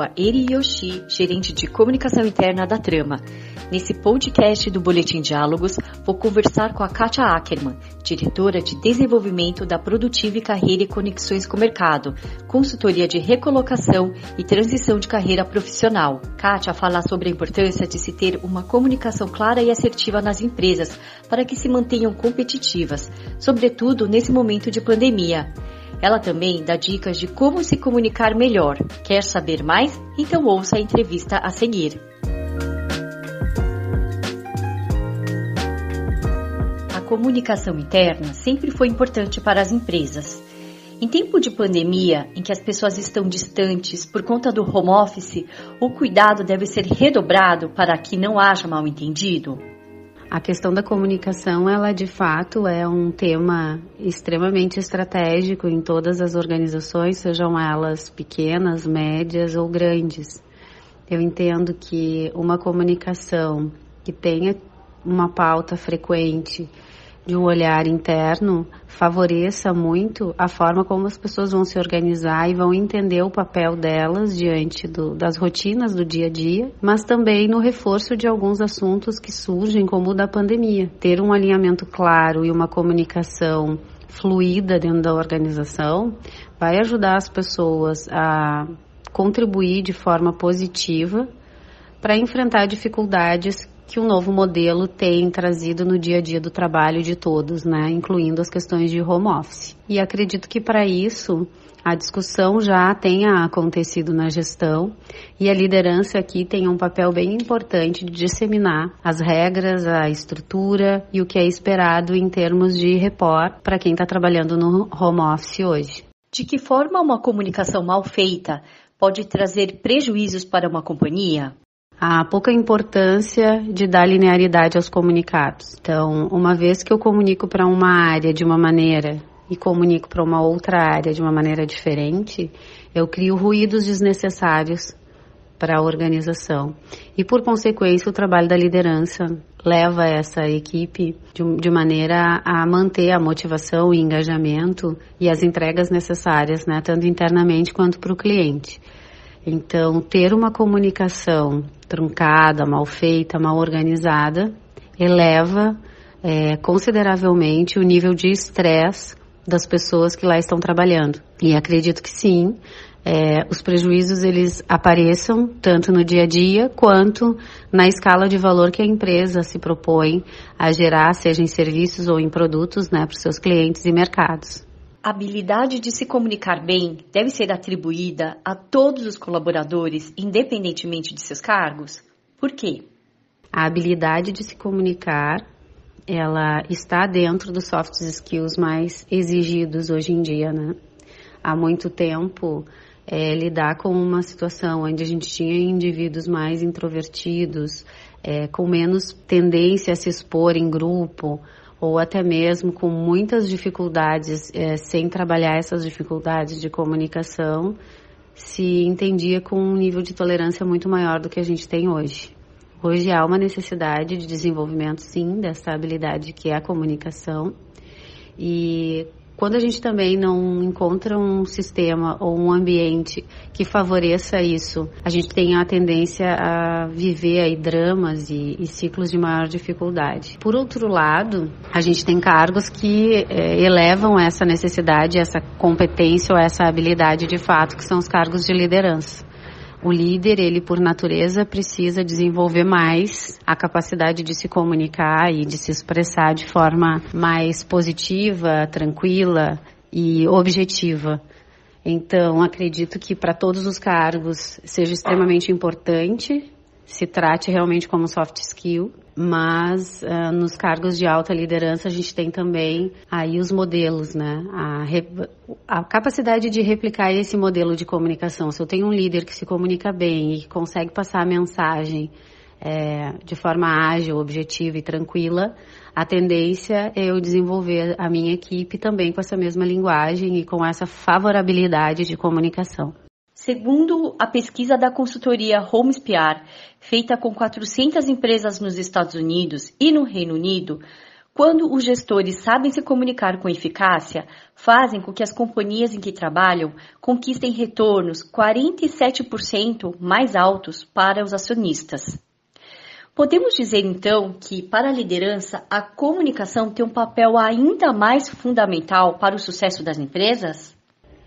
a Eri Yoshi, gerente de comunicação interna da Trama. Nesse podcast do Boletim Diálogos, vou conversar com a Katia Ackerman, diretora de desenvolvimento da Produtiva e Carreira e Conexões com o Mercado, consultoria de recolocação e transição de carreira profissional. Katia fala sobre a importância de se ter uma comunicação clara e assertiva nas empresas para que se mantenham competitivas, sobretudo nesse momento de pandemia. Ela também dá dicas de como se comunicar melhor. Quer saber mais? Então ouça a entrevista a seguir. A comunicação interna sempre foi importante para as empresas. Em tempo de pandemia, em que as pessoas estão distantes por conta do home office, o cuidado deve ser redobrado para que não haja mal entendido? A questão da comunicação, ela de fato é um tema extremamente estratégico em todas as organizações, sejam elas pequenas, médias ou grandes. Eu entendo que uma comunicação que tenha uma pauta frequente, de um olhar interno favoreça muito a forma como as pessoas vão se organizar e vão entender o papel delas diante do, das rotinas do dia a dia, mas também no reforço de alguns assuntos que surgem, como o da pandemia. Ter um alinhamento claro e uma comunicação fluida dentro da organização vai ajudar as pessoas a contribuir de forma positiva para enfrentar dificuldades que o novo modelo tem trazido no dia a dia do trabalho de todos, né, incluindo as questões de home office. E acredito que para isso a discussão já tenha acontecido na gestão e a liderança aqui tem um papel bem importante de disseminar as regras, a estrutura e o que é esperado em termos de report para quem está trabalhando no home office hoje. De que forma uma comunicação mal feita pode trazer prejuízos para uma companhia? A pouca importância de dar linearidade aos comunicados. Então, uma vez que eu comunico para uma área de uma maneira e comunico para uma outra área de uma maneira diferente, eu crio ruídos desnecessários para a organização. E, por consequência, o trabalho da liderança leva essa equipe de, de maneira a manter a motivação e engajamento e as entregas necessárias, né, tanto internamente quanto para o cliente. Então, ter uma comunicação truncada, mal feita, mal organizada, eleva é, consideravelmente o nível de estresse das pessoas que lá estão trabalhando. E acredito que sim, é, os prejuízos eles apareçam tanto no dia a dia quanto na escala de valor que a empresa se propõe a gerar, seja em serviços ou em produtos, né, para os seus clientes e mercados. Habilidade de se comunicar bem deve ser atribuída a todos os colaboradores, independentemente de seus cargos? Por quê? A habilidade de se comunicar, ela está dentro dos soft skills mais exigidos hoje em dia, né? Há muito tempo, é, lidar com uma situação onde a gente tinha indivíduos mais introvertidos, é, com menos tendência a se expor em grupo, ou até mesmo com muitas dificuldades, é, sem trabalhar essas dificuldades de comunicação, se entendia com um nível de tolerância muito maior do que a gente tem hoje. Hoje há uma necessidade de desenvolvimento, sim, dessa habilidade que é a comunicação. E quando a gente também não encontra um sistema ou um ambiente que favoreça isso, a gente tem a tendência a viver aí dramas e, e ciclos de maior dificuldade. Por outro lado, a gente tem cargos que é, elevam essa necessidade, essa competência ou essa habilidade de fato, que são os cargos de liderança. O líder, ele por natureza precisa desenvolver mais a capacidade de se comunicar e de se expressar de forma mais positiva, tranquila e objetiva. Então, acredito que para todos os cargos seja extremamente importante se trate realmente como soft skill, mas uh, nos cargos de alta liderança a gente tem também aí os modelos, né? A, a, capacidade de replicar esse modelo de comunicação. Se eu tenho um líder que se comunica bem e consegue passar a mensagem é, de forma ágil, objetiva e tranquila, a tendência é eu desenvolver a minha equipe também com essa mesma linguagem e com essa favorabilidade de comunicação. Segundo a pesquisa da consultoria HomeSPR, feita com 400 empresas nos Estados Unidos e no Reino Unido, Quando os gestores sabem se comunicar com eficácia, fazem com que as companhias em que trabalham conquistem retornos 47% mais altos para os acionistas. Podemos dizer então que, para a liderança, a comunicação tem um papel ainda mais fundamental para o sucesso das empresas?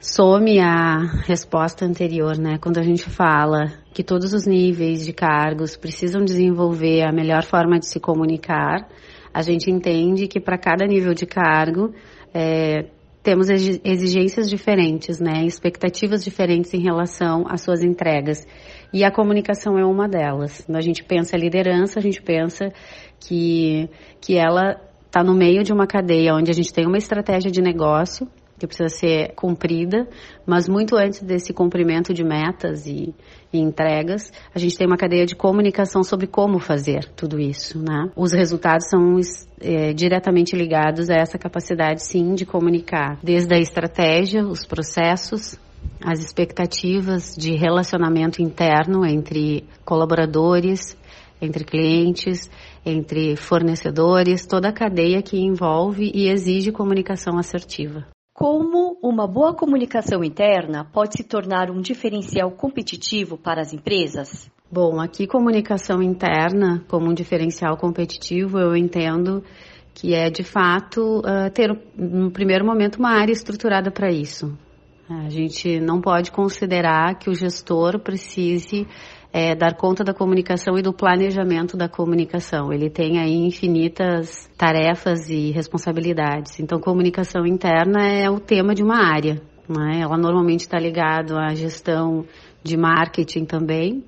Some a resposta anterior, né? Quando a gente fala que todos os níveis de cargos precisam desenvolver a melhor forma de se comunicar, a gente entende que para cada nível de cargo é, temos exigências diferentes, né? Expectativas diferentes em relação às suas entregas. E a comunicação é uma delas. Quando a gente pensa liderança, a gente pensa que, que ela está no meio de uma cadeia onde a gente tem uma estratégia de negócio que precisa ser cumprida, mas muito antes desse cumprimento de metas e, e, entregas, a gente tem uma cadeia de comunicação sobre como fazer tudo isso, né? Os resultados são é, diretamente ligados a essa capacidade, sim, de comunicar, desde a estratégia, os processos, as expectativas de relacionamento interno entre colaboradores, entre clientes, entre fornecedores, toda a cadeia que envolve e exige comunicação assertiva. Como uma boa comunicação interna pode se tornar um diferencial competitivo para as empresas? Bom, aqui comunicação interna como um diferencial competitivo, eu entendo que é de fato uh, ter no primeiro momento uma área estruturada para isso. A gente não pode considerar que o gestor precise é, dar conta da comunicação e do planejamento da comunicação. Ele tem aí infinitas tarefas e responsabilidades. Então, comunicação interna é o tema de uma área. Né? Ela normalmente está ligada à gestão de marketing também.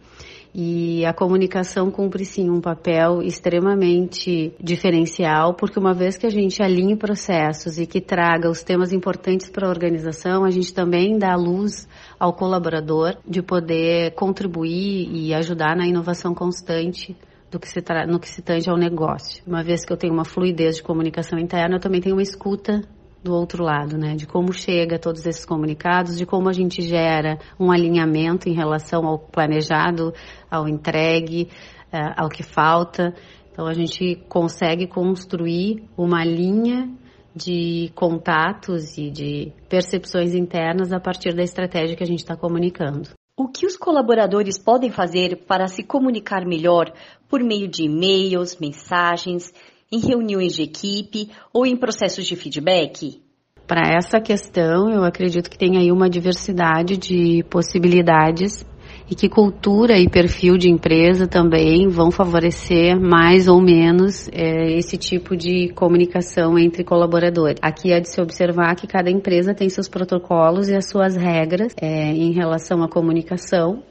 E a comunicação cumpre sim um papel extremamente diferencial, porque uma vez que a gente alinhe processos e que traga os temas importantes para a organização, a gente também dá luz ao colaborador de poder contribuir e ajudar na inovação constante do que se no que se tange ao negócio. Uma vez que eu tenho uma fluidez de comunicação interna, eu também tenho uma escuta do outro lado, né? De como chega todos esses comunicados, de como a gente gera um alinhamento em relação ao planejado, ao entregue, uh, ao que falta. Então a gente consegue construir uma linha de contatos e de percepções internas a partir da estratégia que a gente está comunicando. O que os colaboradores podem fazer para se comunicar melhor por meio de e-mails, mensagens, em reuniões de equipe ou em processos de feedback? Para essa questão, eu acredito que tem aí uma diversidade de possibilidades e que cultura e perfil de empresa também vão favorecer mais ou menos é, esse tipo de comunicação entre colaboradores. Aqui é de se observar que cada empresa tem seus protocolos e as suas regras é, em relação à comunicação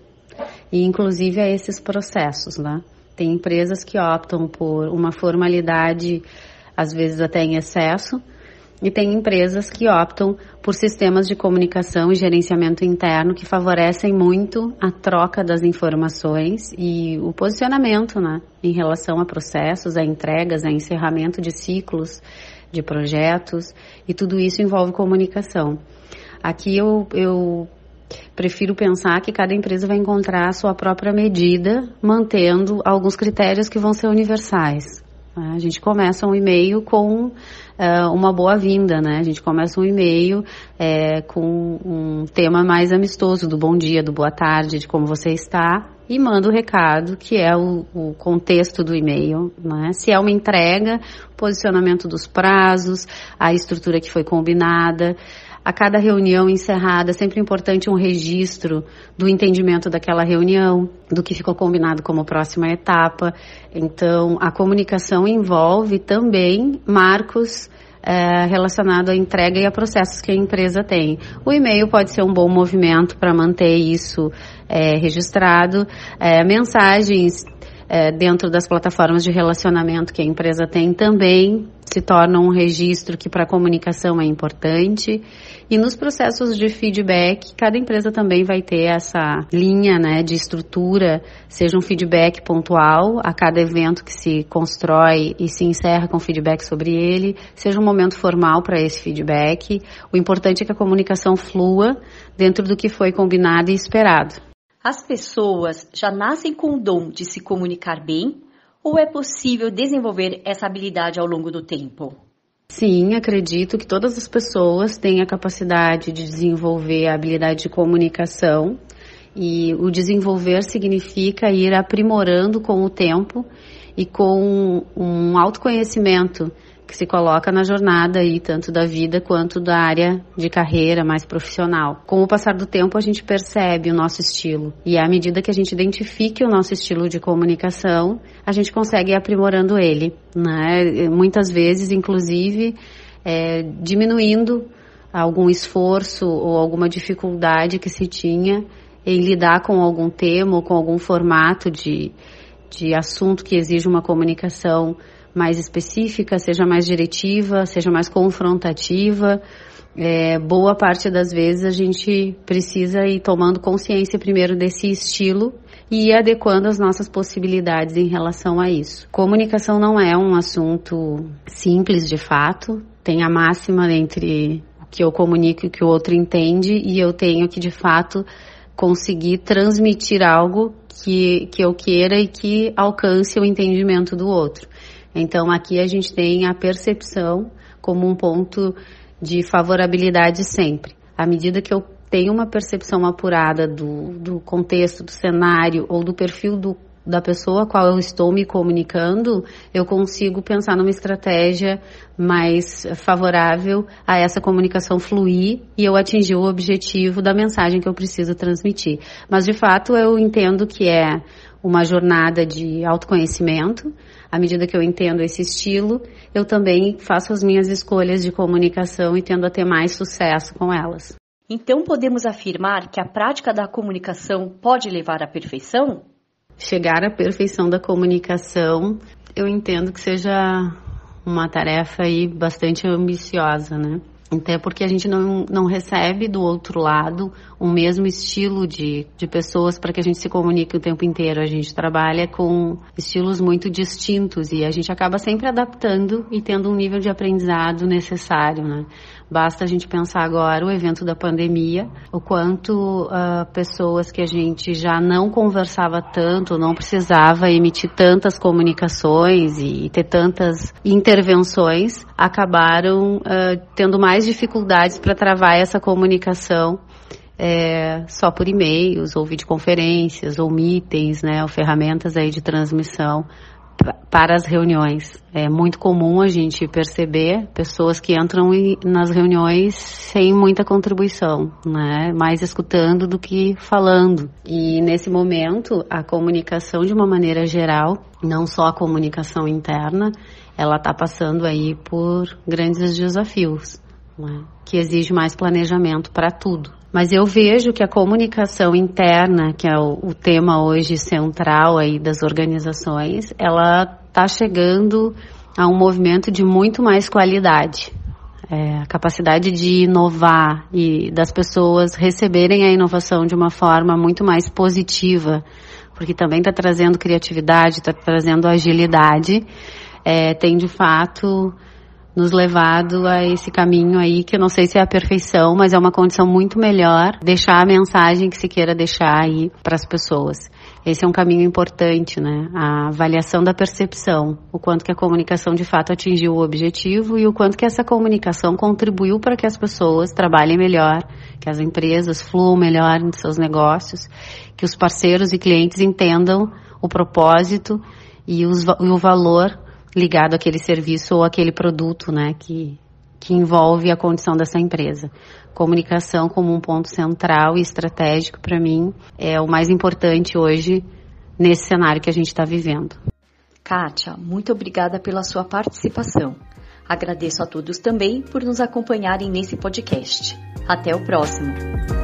e inclusive a esses processos, né? Tem empresas que optam por uma formalidade, às vezes até em excesso, e tem empresas que optam por sistemas de comunicação e gerenciamento interno que favorecem muito a troca das informações e o posicionamento né, em relação a processos, a entregas, a encerramento de ciclos de projetos e tudo isso envolve comunicação. Aqui eu, eu Prefiro pensar que cada empresa vai encontrar a sua própria medida, mantendo alguns critérios que vão ser universais. A gente começa um e-mail com uh, uma boa-vinda, né? A gente começa um e-mail é, com um tema mais amistoso, do bom dia, do boa tarde, de como você está, e manda o recado, que é o, o contexto do e-mail, né? Se é uma entrega, posicionamento dos prazos, a estrutura que foi combinada, a cada reunião encerrada, é sempre importante um registro do entendimento daquela reunião, do que ficou combinado como próxima etapa. Então, a comunicação envolve também marcos é, relacionado à entrega e a processos que a empresa tem. O e-mail pode ser um bom movimento para manter isso é, registrado. É, mensagens é, dentro das plataformas de relacionamento que a empresa tem também se torna um registro que para a comunicação é importante. E nos processos de feedback, cada empresa também vai ter essa linha né, de estrutura, seja um feedback pontual a cada evento que se constrói e se encerra com feedback sobre ele, seja um momento formal para esse feedback. O importante é que a comunicação flua dentro do que foi combinado e esperado. As pessoas já nascem com o dom de se comunicar bem Ou é possível desenvolver essa habilidade ao longo do tempo? Sim, acredito que todas as pessoas têm a capacidade de desenvolver a habilidade de comunicação e o desenvolver significa ir aprimorando com o tempo e com um autoconhecimento que se coloca na jornada aí, tanto da vida quanto da área de carreira mais profissional. Com o passar do tempo, a gente percebe o nosso estilo. E à medida que a gente identifique o nosso estilo de comunicação, a gente consegue ir aprimorando ele. Né? Muitas vezes, inclusive, é, diminuindo algum esforço ou alguma dificuldade que se tinha em lidar com algum tema ou com algum formato de, de assunto que exige uma comunicação mais específica, seja mais diretiva, seja mais confrontativa. É, boa parte das vezes a gente precisa ir tomando consciência primeiro desse estilo e adequando as nossas possibilidades em relação a isso. Comunicação não é um assunto simples de fato, tem a máxima entre o que eu comunico e o que o outro entende e eu tenho que de fato conseguir transmitir algo que, que eu queira e que alcance o entendimento do outro. Então aqui a gente tem a percepção como um ponto de favorabilidade sempre. À medida que eu tenho uma percepção apurada do, do contexto, do cenário ou do perfil do, da pessoa a qual eu estou me comunicando, eu consigo pensar numa estratégia mais favorável a essa comunicação fluir e eu atingir o objetivo da mensagem que eu preciso transmitir. Mas de fato eu entendo que é uma jornada de autoconhecimento. À medida que eu entendo esse estilo, eu também faço as minhas escolhas de comunicação e tendo a ter mais sucesso com elas. Então podemos afirmar que a prática da comunicação pode levar à perfeição? Chegar à perfeição da comunicação, eu entendo que seja uma tarefa aí bastante ambiciosa, né? Até porque a gente não, não recebe do outro lado o mesmo estilo de, de pessoas para que a gente se comunique o tempo inteiro. A gente trabalha com estilos muito distintos e a gente acaba sempre adaptando e tendo um nível de aprendizado necessário, né? Basta a gente pensar agora o evento da pandemia, o quanto uh, pessoas que a gente já não conversava tanto, não precisava emitir tantas comunicações e ter tantas intervenções, acabaram uh, tendo mais dificuldades para travar essa comunicação é, só por e-mails ou videoconferências ou meetings, né, ou ferramentas aí de transmissão para as reuniões. É muito comum a gente perceber pessoas que entram nas reuniões sem muita contribuição, né? Mais escutando do que falando. E nesse momento, a comunicação de uma maneira geral, não só a comunicação interna, ela está passando aí por grandes desafios, né? que exige mais planejamento para tudo. Mas eu vejo que a comunicação interna, que é o, o tema hoje central aí das organizações, ela está chegando a um movimento de muito mais qualidade. É, a capacidade de inovar e das pessoas receberem a inovação de uma forma muito mais positiva, porque também está trazendo criatividade, está trazendo agilidade, é, tem de fato nos levado a esse caminho aí, que eu não sei se é a perfeição, mas é uma condição muito melhor deixar a mensagem que se queira deixar aí para as pessoas. Esse é um caminho importante, né? A avaliação da percepção, o quanto que a comunicação de fato atingiu o objetivo e o quanto que essa comunicação contribuiu para que as pessoas trabalhem melhor, que as empresas fluam melhor em seus negócios, que os parceiros e clientes entendam o propósito e, os, e o valor ligado àquele serviço ou aquele produto, né, que, que envolve a condição dessa empresa. Comunicação como um ponto central e estratégico para mim é o mais importante hoje nesse cenário que a gente está vivendo. Kátia, muito obrigada pela sua participação. Agradeço a todos também por nos acompanharem nesse podcast. Até o próximo!